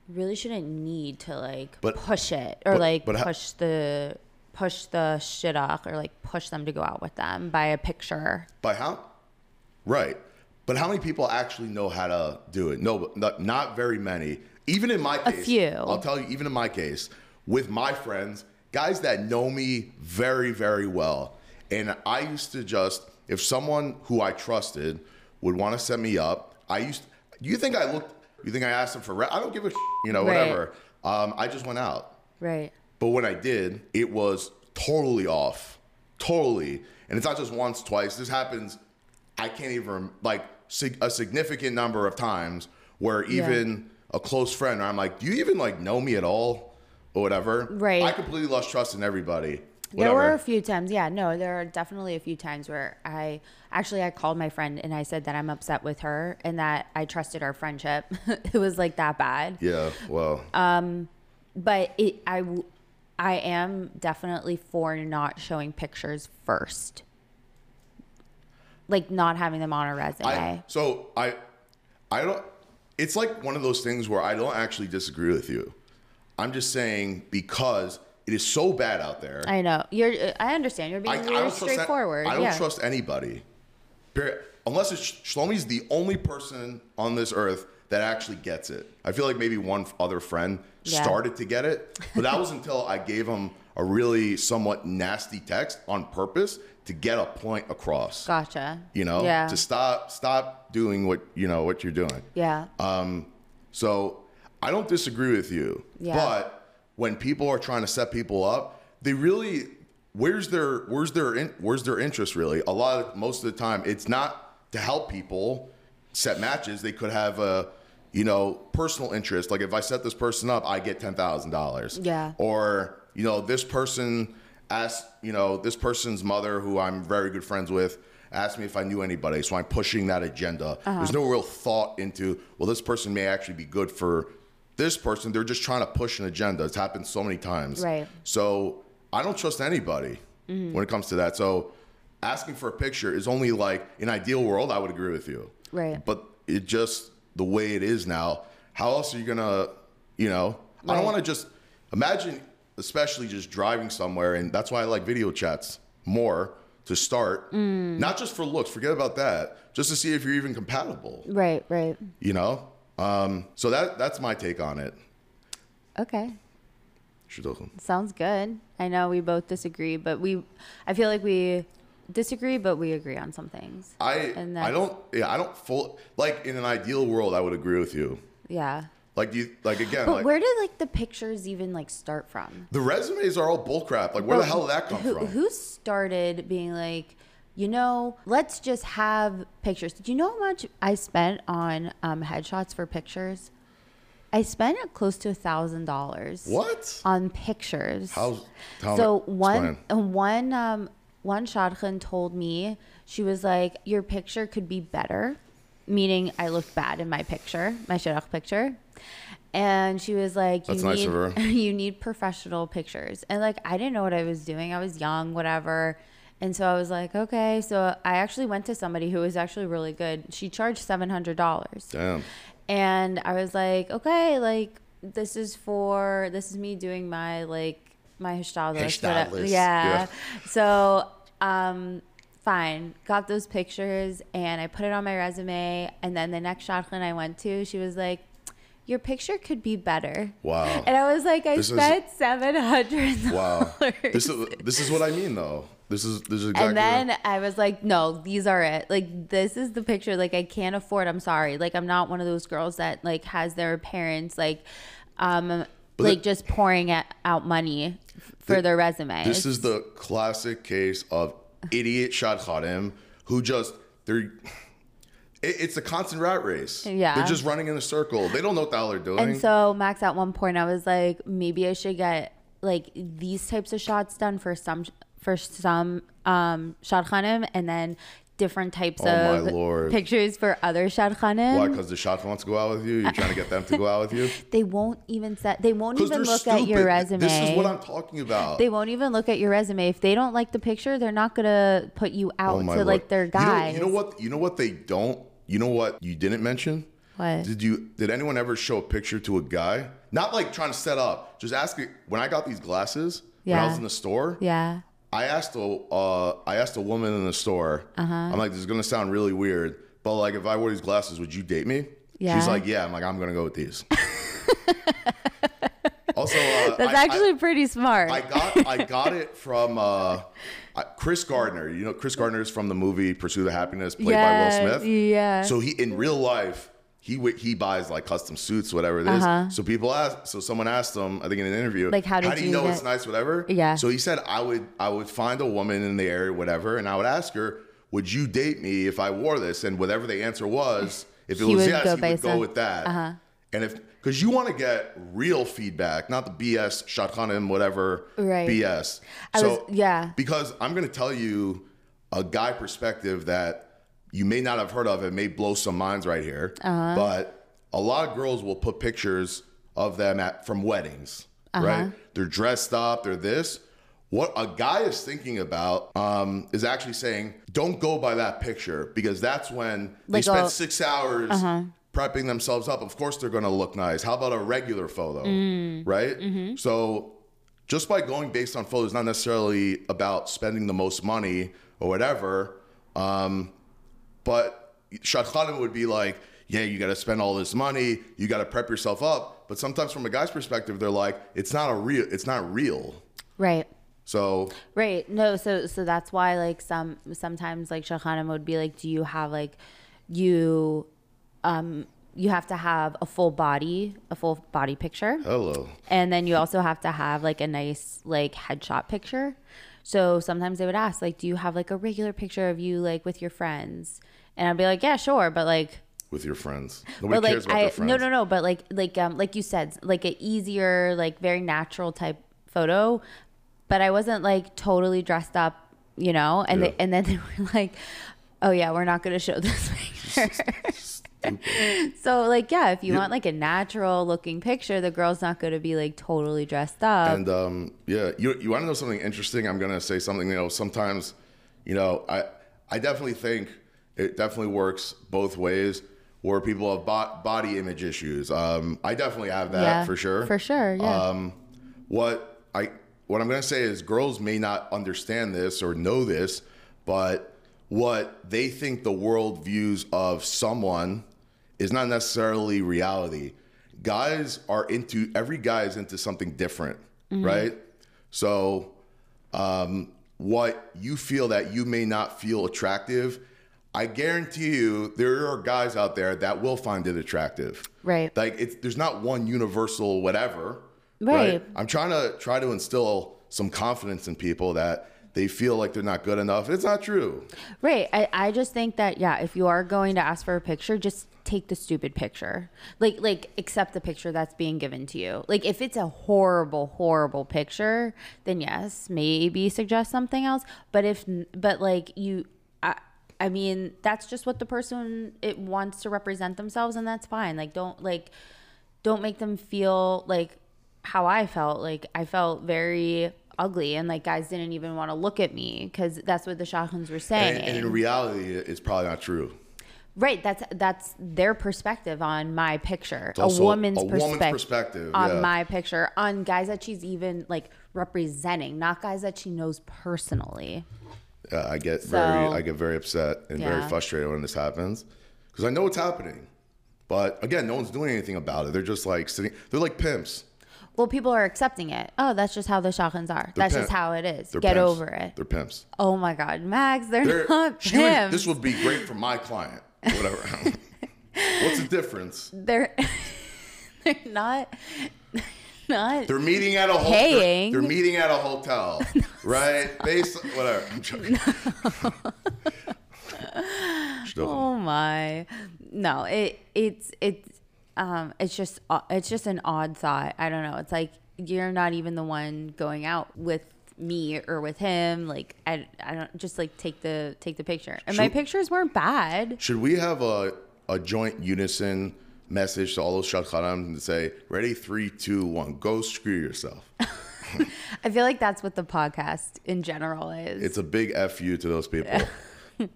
Speaker 2: really shouldn't need to like
Speaker 3: But-
Speaker 2: push it or
Speaker 3: but-
Speaker 2: like
Speaker 3: but
Speaker 2: push the push the shit off or like push them to go out with them by a picture.
Speaker 3: By how? Right. But how many people actually know how to do it? No, not, not very many. Even in my case, a
Speaker 2: few.
Speaker 3: I'll tell you, even in my case, with my friends, guys that know me very, very well, and I used to just, if someone who I trusted would want to set me up, I used. Do you think I looked? You think I asked them for? Re- I don't give a, you know,
Speaker 2: Right.
Speaker 3: whatever. Um, I just went out.
Speaker 2: Right.
Speaker 3: But when I did, it was totally off. Totally. And it's not just once, twice. This happens, I can't even, like, sig- a significant number of times where even a close friend, or I'm like, do you even, like, know me at all? Or whatever.
Speaker 2: Right.
Speaker 3: I completely lost trust in everybody.
Speaker 2: There were a few times, yeah, no, there are definitely a few times where I actually I called my friend and I said that I'm upset with her and that I trusted our friendship. it was like that bad.
Speaker 3: yeah, well,
Speaker 2: Um, But it I I am definitely for not showing pictures first. Like not having them on a resume.
Speaker 3: I, so I, I don't. It's like one of those things where I don't actually disagree with you. I'm just saying because it is so bad out there.
Speaker 2: I know. You're I understand. You're being
Speaker 3: I, I
Speaker 2: really
Speaker 3: don't trust that-
Speaker 2: straightforward.
Speaker 3: I don't
Speaker 2: yeah.
Speaker 3: trust anybody. Unless it's Shlomi's the only person on this earth that actually gets it. I feel like maybe one other friend
Speaker 2: Yeah.
Speaker 3: started to get it, but that was until I gave him a really somewhat nasty text on purpose to get a point across.
Speaker 2: Gotcha.
Speaker 3: You know,
Speaker 2: Yeah.
Speaker 3: to stop stop doing what you know what you're doing.
Speaker 2: yeah. Um.
Speaker 3: So I don't disagree with you.
Speaker 2: Yeah.
Speaker 3: But when people are trying to set people up, they really where's their where's their in, where's their interest really? A lot of most of the time it's not to help people set matches. They could have a you know personal interest. Like if I set this person up, I get ten thousand dollars.
Speaker 2: Yeah.
Speaker 3: Or you know this person asked you know this person's mother who I'm very good friends with asked me if I knew anybody. So I'm pushing that agenda.
Speaker 2: Uh-huh.
Speaker 3: There's no real thought into well this person may actually be good for this person. They're just trying to push an agenda. It's happened so many times.
Speaker 2: Right. Mm-hmm.
Speaker 3: So I don't trust anybody when it comes to that. So asking for a picture is only like in ideal world I would agree with you.
Speaker 2: Right.
Speaker 3: But it just the way it is now. How else are you gonna, you know? I don't want to just imagine, especially just driving somewhere, and that's why I like video chats more to start.
Speaker 2: Mm.
Speaker 3: Not just for looks, forget about that. Just to see if you're even compatible.
Speaker 2: Right, right.
Speaker 3: You know. Um, so that that's my take on it.
Speaker 2: Okay. Sounds good. I know we both disagree, but we I feel like we disagree but we agree on some things.
Speaker 3: I
Speaker 2: And
Speaker 3: I don't yeah I don't full like in an ideal world I would agree with you.
Speaker 2: Yeah.
Speaker 3: Like do you like again
Speaker 2: But
Speaker 3: like
Speaker 2: where did like the pictures even like start from?
Speaker 3: the resumes are all bullcrap. Like where the hell did that come
Speaker 2: who,
Speaker 3: from?
Speaker 2: Who started being like, you know, let's just have pictures. Do you know how much I spent on um, headshots for pictures? I spent close to a thousand dollars.
Speaker 3: What?
Speaker 2: on pictures.
Speaker 3: Tell
Speaker 2: so
Speaker 3: me-
Speaker 2: one
Speaker 3: explain.
Speaker 2: one um one shadchan told me she was like your picture could be better, meaning I looked bad in my picture, my shidduch picture. And she was like, "You
Speaker 3: That's nice of her.
Speaker 2: you need professional pictures." And like, I didn't know what I was doing. I was young, whatever. And so I was like, "Okay." So I actually went to somebody who was actually really good. She charged seven hundred dollars.
Speaker 3: Damn.
Speaker 2: And I was like, okay, like this is for this is me doing my like my. Hishtadlis, whatever.
Speaker 3: yeah.
Speaker 2: Yeah. So um fine. Got those pictures and I put it on my resume and then the next shadchan I went to, she was like, Your picture could be better.
Speaker 3: Wow.
Speaker 2: And I was like, I
Speaker 3: This is-
Speaker 2: spent seven hundred
Speaker 3: Wow.
Speaker 2: dollars.
Speaker 3: this is this is what I mean though. This is this is exactly
Speaker 2: And then I was like, no, these are it. Like this is the picture. Like I can't afford. I'm sorry. Like I'm not one of those girls that like has their parents like, um, like
Speaker 3: the-
Speaker 2: just pouring out money for their resume.
Speaker 3: this is the classic case of idiot shadchanim who just they're it's a constant rat race.
Speaker 2: Yeah.
Speaker 3: They're just running in a circle. They don't know what the hell they're doing.
Speaker 2: and so Max, at one point, I was like, maybe I should get like these types of shots done for some for some um shadchanim, and then different types
Speaker 3: Oh,
Speaker 2: of pictures for other shadchanim.
Speaker 3: Why? Because the shot wants to go out with you. You're trying to get them to go out with you.
Speaker 2: They won't even set. They won't even look
Speaker 3: stupid.
Speaker 2: at your resume.
Speaker 3: This is what I'm talking about.
Speaker 2: They won't even look at your resume. If they don't like the picture, they're not gonna put you out
Speaker 3: Oh,
Speaker 2: to
Speaker 3: Lord.
Speaker 2: like their
Speaker 3: You know- You know, what? You know what they don't. You know what you didn't mention.
Speaker 2: What?
Speaker 3: Did you? Did anyone ever show a picture to a guy? Not like trying to set up. Just asking. When I got these glasses when I was in the store,
Speaker 2: Yeah.
Speaker 3: I asked a uh, I asked a woman in the store.
Speaker 2: Uh-huh.
Speaker 3: I'm like, this is gonna sound really weird, but like if I wore these glasses, would you date me?
Speaker 2: Yeah.
Speaker 3: She's like, yeah. I'm like, I'm gonna go with these. also, uh,
Speaker 2: That's
Speaker 3: I- I-
Speaker 2: actually pretty smart.
Speaker 3: I got I got it from uh, Chris Gardner. You know, Chris Gardner is from the movie Pursuit of Happiness, played
Speaker 2: Yeah,
Speaker 3: by Will Smith.
Speaker 2: yeah.
Speaker 3: So he in real life. He, he buys like custom suits, whatever it is.
Speaker 2: Uh-huh.
Speaker 3: So people ask. So someone asked him, I think in an interview,
Speaker 2: Like, how did
Speaker 3: do you
Speaker 2: you
Speaker 3: know
Speaker 2: get-
Speaker 3: it's nice, whatever?
Speaker 2: Yeah.
Speaker 3: So he said, I would I would find a woman in the area, whatever, and I would ask her, would you date me if I wore this? And whatever the answer was, if it
Speaker 2: He
Speaker 3: was yes, he would go
Speaker 2: on-
Speaker 3: with that.
Speaker 2: Uh-huh.
Speaker 3: And if because you want to get real feedback, not the BS shadchan whatever
Speaker 2: Right.
Speaker 3: BS.
Speaker 2: I
Speaker 3: so
Speaker 2: was- yeah.
Speaker 3: because I'm going to tell you a guy perspective that you may not have heard of. It may blow some minds right here,
Speaker 2: Uh-huh.
Speaker 3: but a lot of girls will put pictures of them at from weddings,
Speaker 2: Uh-huh.
Speaker 3: right? They're dressed up, they're this. What a guy is thinking about um, is actually saying, don't go by that picture because that's when they
Speaker 2: Like
Speaker 3: spend
Speaker 2: a-
Speaker 3: six hours prepping themselves up. Of course, they're going to look nice. How about a regular photo, right? So, just by going based on photos, not necessarily about spending the most money or whatever. Um, but Shadchanim would be like, yeah, you got to spend all this money, you got to prep yourself up. But sometimes, from a guy's perspective, they're like, it's not a real, it's not real.
Speaker 2: right.
Speaker 3: So
Speaker 2: Right. No, so so that's why like some sometimes like Shadchanim would be like, do you have like you um you have to have a full body, a full body picture.
Speaker 3: hello,
Speaker 2: And then you also have to have like a nice like headshot picture. So sometimes they would ask like, do you have like a regular picture of you like with your friends? And I'd be like, yeah, sure, but like
Speaker 3: with your friends. Nobody
Speaker 2: but like
Speaker 3: cares about
Speaker 2: I
Speaker 3: their friends.
Speaker 2: no no no, but like like um like you said, like an easier, like very natural type photo. But I wasn't like totally dressed up, you know. And
Speaker 3: Yeah.
Speaker 2: they, and then they were like, "Oh yeah, we're not going to show this picture." so like yeah, if you
Speaker 3: Yeah.
Speaker 2: want like a natural looking picture, the girl's not going to be like totally dressed up.
Speaker 3: And um, yeah, you you want to know something interesting? I'm gonna say something. You know, sometimes, you know, I I definitely think it definitely works both ways. Where people have bo- body image issues, um, I definitely have that
Speaker 2: yeah,
Speaker 3: for sure.
Speaker 2: For sure, yeah.
Speaker 3: Um, what I what I'm gonna say is girls may not understand this or know this, but what they think the world views of someone is not necessarily reality. Guys are into every guy is into something different, right? So um, what you feel that you may not feel attractive, I guarantee you there are guys out there that will find it attractive.
Speaker 2: Right.
Speaker 3: Like it's there's not one universal whatever.
Speaker 2: Right.
Speaker 3: I'm trying to try to instill some confidence in people that they feel like they're not good enough. It's not true.
Speaker 2: Right. I, I just think that yeah, if you are going to ask for a picture, just take the stupid picture. Like like accept the picture that's being given to you. Like if it's a horrible horrible picture, then yes, maybe suggest something else. But if but like you I I mean, that's just what the person it wants to represent themselves and that's fine. Like don't like don't make them feel like how I felt. Like I felt very ugly and like guys didn't even want to look at me because that's what the Shadchans were saying.
Speaker 3: And, and in reality, it's probably not true.
Speaker 2: right. That's that's their perspective on my picture. A woman's,
Speaker 3: a woman's
Speaker 2: perspective
Speaker 3: perspective,
Speaker 2: on
Speaker 3: yeah.
Speaker 2: my picture on guys that she's even like representing, not guys that she knows personally.
Speaker 3: I get
Speaker 2: So-
Speaker 3: very, I get very upset and very frustrated when this happens because I know what's happening. But again, no one's doing anything about it. They're just like sitting. They're like pimps.
Speaker 2: Well, people are accepting it. Oh, that's just how the Shadchans are. that's
Speaker 3: pimp-
Speaker 2: just how it is.
Speaker 3: They're
Speaker 2: Get
Speaker 3: pimps.
Speaker 2: over it.
Speaker 3: They're pimps.
Speaker 2: Oh my God, Max, they're,
Speaker 3: They're,
Speaker 2: not
Speaker 3: she would-
Speaker 2: pimps.
Speaker 3: this would be great for my client. Whatever. What's the difference?
Speaker 2: they're they're not not
Speaker 3: They're meeting at a hotel.
Speaker 2: Paying.
Speaker 3: They're, meeting at a hotel, right? Based, whatever. I'm joking. Still-
Speaker 2: oh my no it it's it's um it's just uh, it's just an odd thought. I don't know. It's like you're not even the one going out with me or with him. Like i, I don't just like take the take the picture. And my pictures weren't bad.
Speaker 3: Should we have a, a joint unison message to all those shadchanim and say, ready, three, two, one, go screw yourself?
Speaker 2: i feel like that's what the podcast in general is.
Speaker 3: It's a big F you to those people.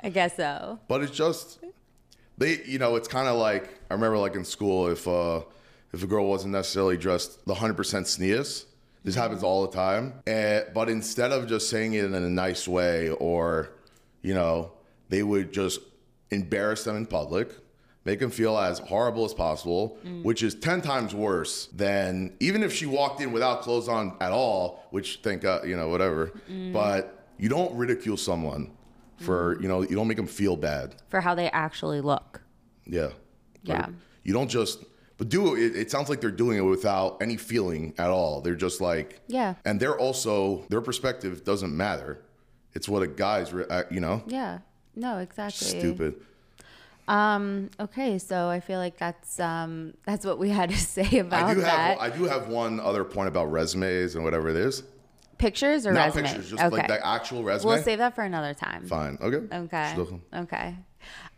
Speaker 2: i guess so.
Speaker 3: But it's just they, you know, it's kind of like I remember, like in school, if uh, if a girl wasn't necessarily dressed the hundred percent tznius, this mm-hmm. happens all the time. And, but instead of just saying it in a nice way, or you know, they would just embarrass them in public, make them feel as horrible as possible, mm. which is 10 times worse than even if she walked in without clothes on at all, which thank God, you know, whatever. Mm. But you don't ridicule someone for, you know, you don't make them feel bad.
Speaker 2: For how they actually look.
Speaker 3: Yeah.
Speaker 2: Yeah.
Speaker 3: You don't just, but do it. It sounds like they're doing it without any feeling at all. They're just like,
Speaker 2: Yeah.
Speaker 3: And they're also, their perspective doesn't matter. It's what a guy's, uh, you know,
Speaker 2: Yeah. No, exactly.
Speaker 3: stupid.
Speaker 2: Um, okay, so I feel like that's um that's what we had to say about
Speaker 3: I do
Speaker 2: that.
Speaker 3: have, I do have one other point about resumes and whatever it is.
Speaker 2: Pictures or
Speaker 3: Not
Speaker 2: resume?
Speaker 3: pictures, just
Speaker 2: okay.
Speaker 3: like the actual resume.
Speaker 2: we'll save that for another time.
Speaker 3: Fine. Okay.
Speaker 2: Okay. Okay.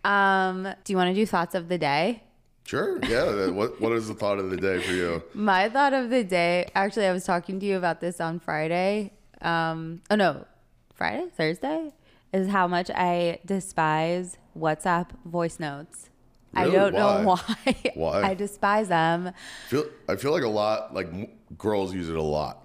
Speaker 2: Um, do you want to do thoughts of the day?
Speaker 3: Sure. Yeah. what What is the thought of the day for you?
Speaker 2: My thought of the day, actually, I was talking to you about this on Friday. Um, oh no, Friday, Thursday, is how much I despise WhatsApp voice notes. I don't know
Speaker 3: Why?
Speaker 2: why.
Speaker 3: Why?
Speaker 2: I despise them.
Speaker 3: Feel I feel like a lot like m- girls use it a lot,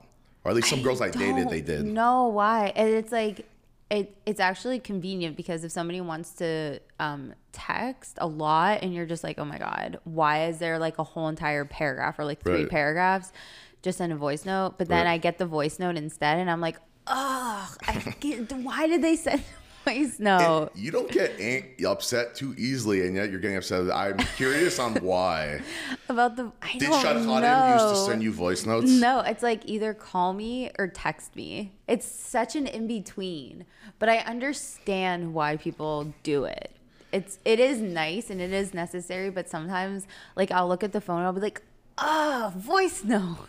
Speaker 3: or at least some girls I dated they did.
Speaker 2: No, why? And it's like it. It's actually convenient because if somebody wants to um, text a lot, and you're just like, oh my god, why is there like a whole entire paragraph or like three
Speaker 3: Right.
Speaker 2: paragraphs? Just send a voice note. But then
Speaker 3: Right.
Speaker 2: I get the voice note instead, and I'm like, oh, I get, why did they send a voice note?
Speaker 3: You don't get upset too easily, and yet you're getting upset. I'm curious on why.
Speaker 2: About the I
Speaker 3: Did
Speaker 2: don't
Speaker 3: Shadchanim
Speaker 2: know.
Speaker 3: used to send you voice notes?
Speaker 2: No, it's like either call me or text me. It's such an in between, but I understand why people do it. It's it is nice and it is necessary, but sometimes like I'll look at the phone and I'll be like, "Oh, voice note."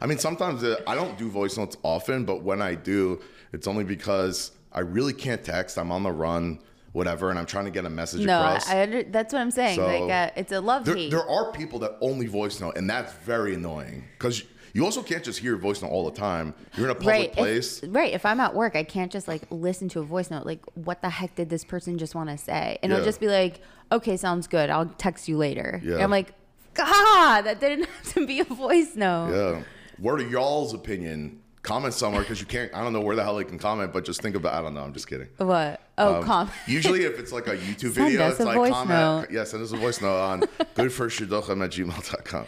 Speaker 3: I mean, sometimes uh, I don't do voice notes often, but when I do, it's only because I really can't text. I'm on the run, whatever, and I'm trying to get a message
Speaker 2: No,
Speaker 3: across.
Speaker 2: I under, that's what I'm saying.
Speaker 3: So,
Speaker 2: like uh, it's a love
Speaker 3: there,
Speaker 2: hate.
Speaker 3: there are people that only voice note, and that's very annoying because you also can't just hear voice note all the time. You're in a public
Speaker 2: right. if-
Speaker 3: place.
Speaker 2: right. If I'm at work, I can't just like listen to a voice note. Like, what the heck did this person just want to say? And it'll just be like, okay, sounds good. I'll text you later.
Speaker 3: Yeah.
Speaker 2: And I'm like, God, that didn't have to be a voice note.
Speaker 3: Yeah. What are y'all's opinion? Comment somewhere because you can't. I don't know where the hell they can comment, but just think about. I don't know. I'm just kidding.
Speaker 2: What? Oh,
Speaker 3: Um,
Speaker 2: com.
Speaker 3: usually, if it's like a YouTube video, it's like comment.
Speaker 2: note.
Speaker 3: Yeah, send us a voice note on goodforshidduchim at gmail.com.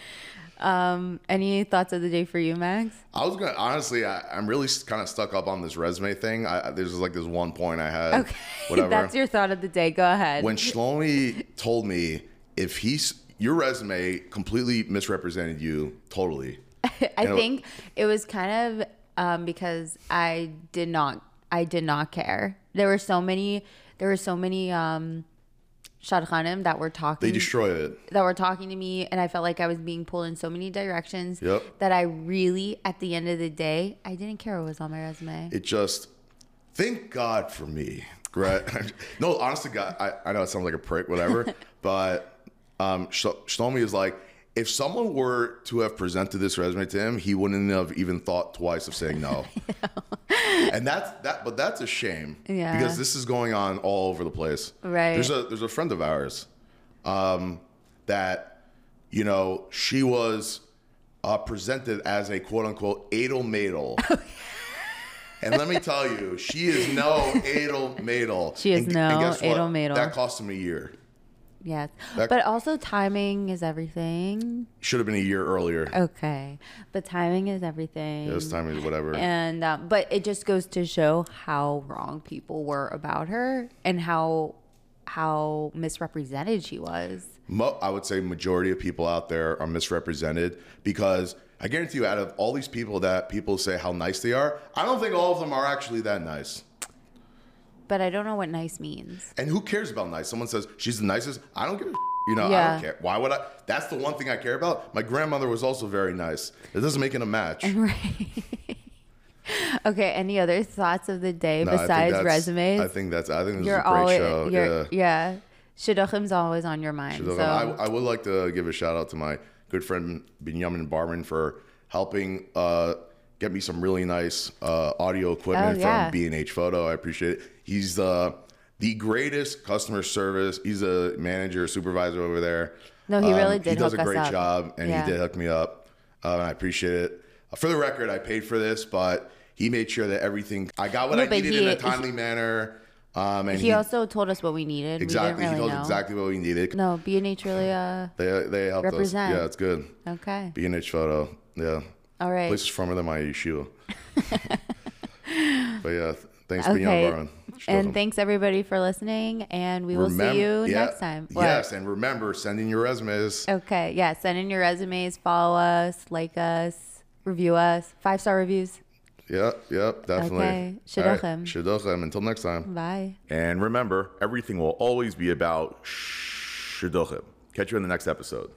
Speaker 2: Um, any thoughts of the day for you, Max?
Speaker 3: I was gonna honestly, I, I'm really kind of stuck up on this resume thing. I, there's like this one point I had.
Speaker 2: Okay,
Speaker 3: Whatever.
Speaker 2: that's your thought of the day. Go ahead.
Speaker 3: when Shlomi told me if he's your resume completely misrepresented you totally.
Speaker 2: I
Speaker 3: and
Speaker 2: think it was kind of um, because I did not, I did not care. There were so many, there were so many um, shadchanim that were talking.
Speaker 3: They destroy it.
Speaker 2: that were talking to me and I felt like I was being pulled in so many directions
Speaker 3: Yep.
Speaker 2: that I really at the end of the day I didn't care what was on my resume.
Speaker 3: It just thank God for me. Right? no, honestly, God, I, I know it sounds like a prick, whatever, but um, Sh- Shlomi is like, if someone were to have presented this resume to him, he wouldn't have even thought twice of saying no. and that's that, but that's a shame
Speaker 2: Yeah.
Speaker 3: because this is going on all over the place.
Speaker 2: Right.
Speaker 3: There's a there's a friend of ours um, that you know she was uh, presented as a quote unquote Adel Madel. And let me tell you, she is no Adel Madel.
Speaker 2: She is
Speaker 3: And-
Speaker 2: no
Speaker 3: and?
Speaker 2: Adel Madel.
Speaker 3: That cost him a year.
Speaker 2: Yes.
Speaker 3: That-
Speaker 2: but also timing is everything.
Speaker 3: Should have been a year earlier.
Speaker 2: Okay. But timing is everything.
Speaker 3: This timing is whatever.
Speaker 2: And um, but it just goes to show how wrong people were about her and how how misrepresented she was.
Speaker 3: Mo- I would say majority of people out there are misrepresented because I guarantee you, out of all these people that people say how nice they are, I don't think all of them are actually that nice.
Speaker 2: But I don't know what nice means.
Speaker 3: And who cares about nice? Someone says she's the nicest. I don't give a you know. I don't care. Why would I? That's the one thing I care about. My grandmother was also very nice. It doesn't make it a match. Right.
Speaker 2: okay, any other thoughts of the day
Speaker 3: No, I
Speaker 2: besides
Speaker 3: that's-
Speaker 2: resumes?
Speaker 3: I think that's. I think this
Speaker 2: you're
Speaker 3: is a great
Speaker 2: always
Speaker 3: show. yeah.
Speaker 2: yeah. Shidduchim's always on your mind.
Speaker 3: So
Speaker 2: So
Speaker 3: I, I would like to give a shout out to my good friend Benjamin Barman for helping uh, get me some really nice uh, audio equipment
Speaker 2: Oh, yeah.
Speaker 3: from B&H Photo. I appreciate it. He's the the greatest customer service. He's a manager, supervisor over there. Um,
Speaker 2: No, he really did
Speaker 3: He does a great job, and
Speaker 2: Yeah.
Speaker 3: he did hook me up. Uh, and I appreciate it. Uh, for the record, I paid for this, but he made sure that everything I got what
Speaker 2: No,
Speaker 3: I needed in a timely manner. Um, and
Speaker 2: He, also told us what we needed.
Speaker 3: exactly
Speaker 2: didn't
Speaker 3: he told
Speaker 2: know.
Speaker 3: exactly what we needed.
Speaker 2: No, B and H really. Uh,
Speaker 3: They they helped
Speaker 2: Represent.
Speaker 3: us. Yeah, it's good.
Speaker 2: okay.
Speaker 3: B and H photo. Yeah.
Speaker 2: All right.
Speaker 3: Place is firmer than my yeshiva. but yeah, th- thanks for being on
Speaker 2: Okay. And thanks everybody for listening, and we will see you
Speaker 3: yeah,
Speaker 2: next time. What?
Speaker 3: Yes, and remember, send in your resumes.
Speaker 2: Okay. Yeah. Send in your resumes. Follow us. Like us. Review us. Five star reviews.
Speaker 3: Yep, yep, definitely.
Speaker 2: Okay.
Speaker 3: All right. Shidduchim. Until next time.
Speaker 2: Bye.
Speaker 4: And remember, everything will always be about shidduchim. Catch you in the next episode.